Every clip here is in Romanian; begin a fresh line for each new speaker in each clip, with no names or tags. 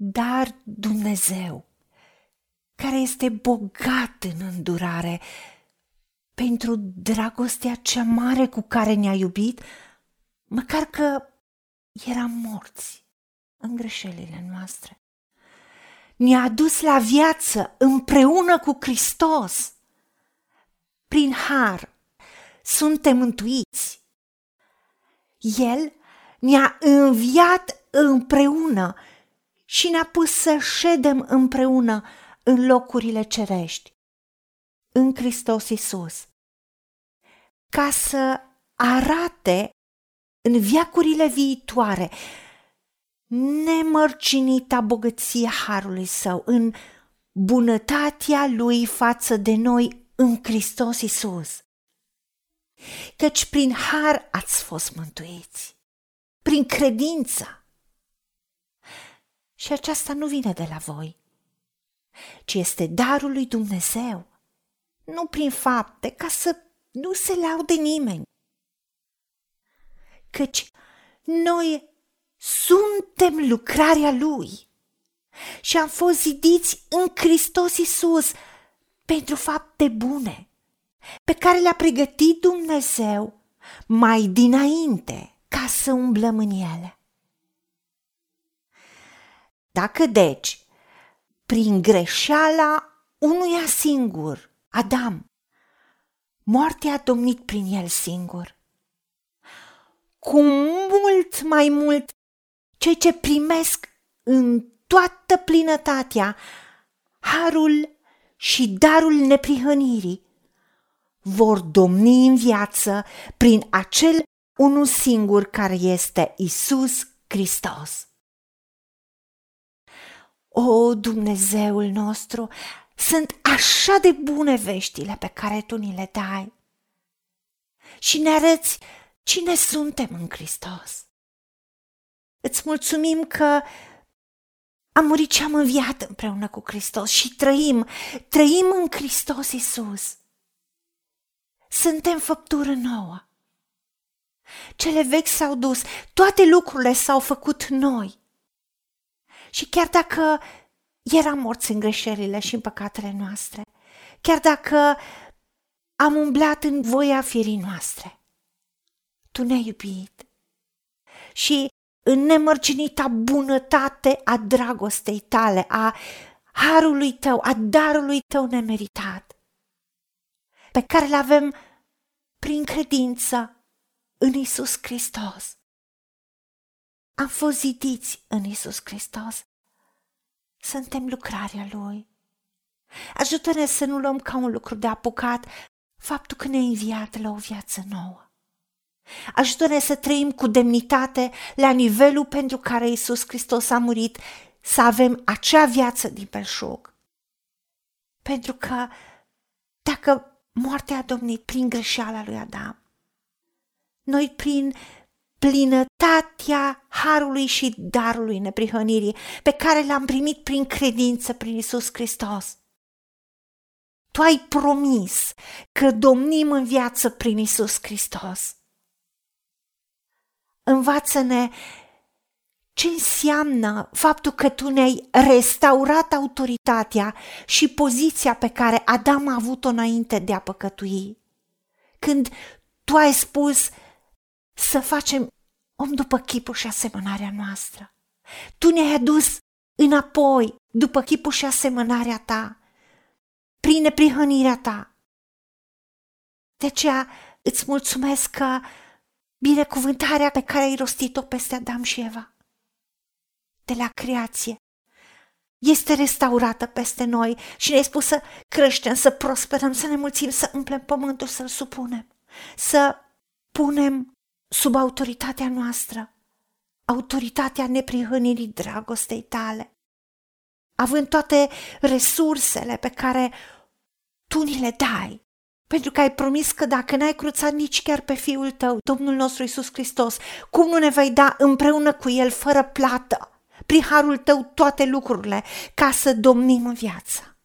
Dar Dumnezeu, care este bogat în îndurare, pentru dragostea cea mare cu care ne-a iubit, măcar că eram morți în greșelile noastre. Ne-a adus la viață împreună cu Hristos. Prin har suntem mântuiți. El ne-a înviat împreună și ne-a pus să ședem împreună în locurile cerești, în Hristos Isus, ca să arate în viacurile viitoare nemărcinita bogăție harului său, în bunătatea lui față de noi în Hristos Isus. Căci prin har ați fost mântuiți, prin credință. Și aceasta nu vine de la voi, ci este darul lui Dumnezeu, nu prin fapte, ca să nu se laude nimeni. Căci noi suntem lucrarea Lui și am fost zidiți în Hristos Isus pentru fapte bune, pe care le-a pregătit Dumnezeu mai dinainte ca să umblăm în ele. Dacă deci, prin greșeala unuia singur, Adam, moartea a domnit prin el singur, cu mult mai mult cei ce primesc în toată plinătatea harul și darul neprihănirii vor domni în viață prin acel unul singur care este Isus Hristos. O, Dumnezeul nostru, sunt așa de bune veștile pe care tu ni le dai și ne arăți cine suntem în Hristos. Îți mulțumim că am murit și am înviat împreună cu Hristos și trăim, trăim în Hristos Isus. Suntem făptură nouă. Cele vechi s-au dus, toate lucrurile s-au făcut noi. Și chiar dacă eram morți în greșelile și în păcatele noastre, chiar dacă am umblat în voia firii noastre, Tu ne-ai iubit și în nemărginita bunătate a dragostei tale, a harului tău, a darului tău nemeritat, pe care îl avem prin credință în Isus Hristos. Am fost zidiți în Isus Hristos. Suntem lucrarea Lui. Ajută-ne să nu luăm ca un lucru de apucat faptul că ne-a înviat la o viață nouă. Ajută-ne să trăim cu demnitate la nivelul pentru care Isus Hristos a murit, să avem acea viață din belșug. Pentru că dacă moartea a domnit prin greșeala lui Adam, noi prin plinătatea harului și darului neprihănirii pe care l-am primit prin credință prin Isus Hristos. Tu ai promis că domnim în viață prin Isus Hristos. Învață-ne ce înseamnă faptul că tu ne-ai restaurat autoritatea și poziția pe care Adam a avut-o înainte de a păcătui. Când tu ai spus să facem om după chipul și asemănarea noastră. Tu ne-ai adus înapoi după chipul și asemănarea ta, prin neprihănirea ta. De aceea îți mulțumesc că binecuvântarea pe care ai rostit-o peste Adam și Eva, de la creație, este restaurată peste noi și ne-ai spus să creștem, să prosperăm, să ne mulțim, să umplem pământul, să-l supunem, să punem sub autoritatea noastră, autoritatea neprihănirii dragostei tale, având toate resursele pe care tu ni le dai pentru că ai promis că dacă n-ai cruțat nici chiar pe Fiul tău, Domnul nostru Isus Hristos, cum nu ne vei da împreună cu El, fără plată, prin harul tău toate lucrurile, ca să domnim în viață?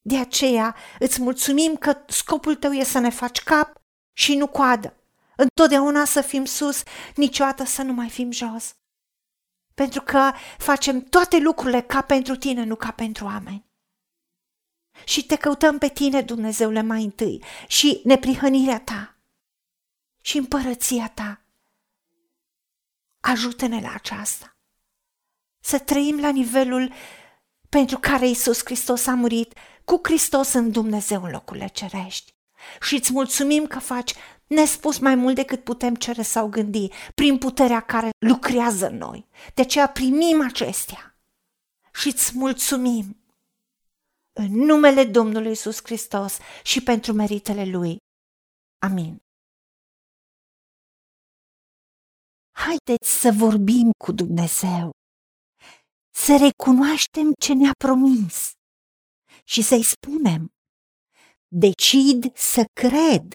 De aceea îți mulțumim că scopul tău e să ne faci cap și nu coadă, întotdeauna să fim sus, niciodată să nu mai fim jos. pentru că facem toate lucrurile ca pentru tine, nu ca pentru oameni. Și te căutăm pe tine, Dumnezeule, mai întâi și neprihănirea ta și împărăția ta. Ajută-ne la aceasta. Să trăim la nivelul pentru care Isus Hristos a murit cu Hristos în Dumnezeu în locurile cerești. Și îți mulțumim că faci nespus mai mult decât putem cere sau gândi, prin puterea care lucrează în noi. De aceea primim acestea și îți mulțumim în numele Domnului Isus Hristos și pentru meritele Lui. Amin. Haideți să vorbim cu Dumnezeu, să recunoaștem ce ne-a promis și să-i spunem, decid să cred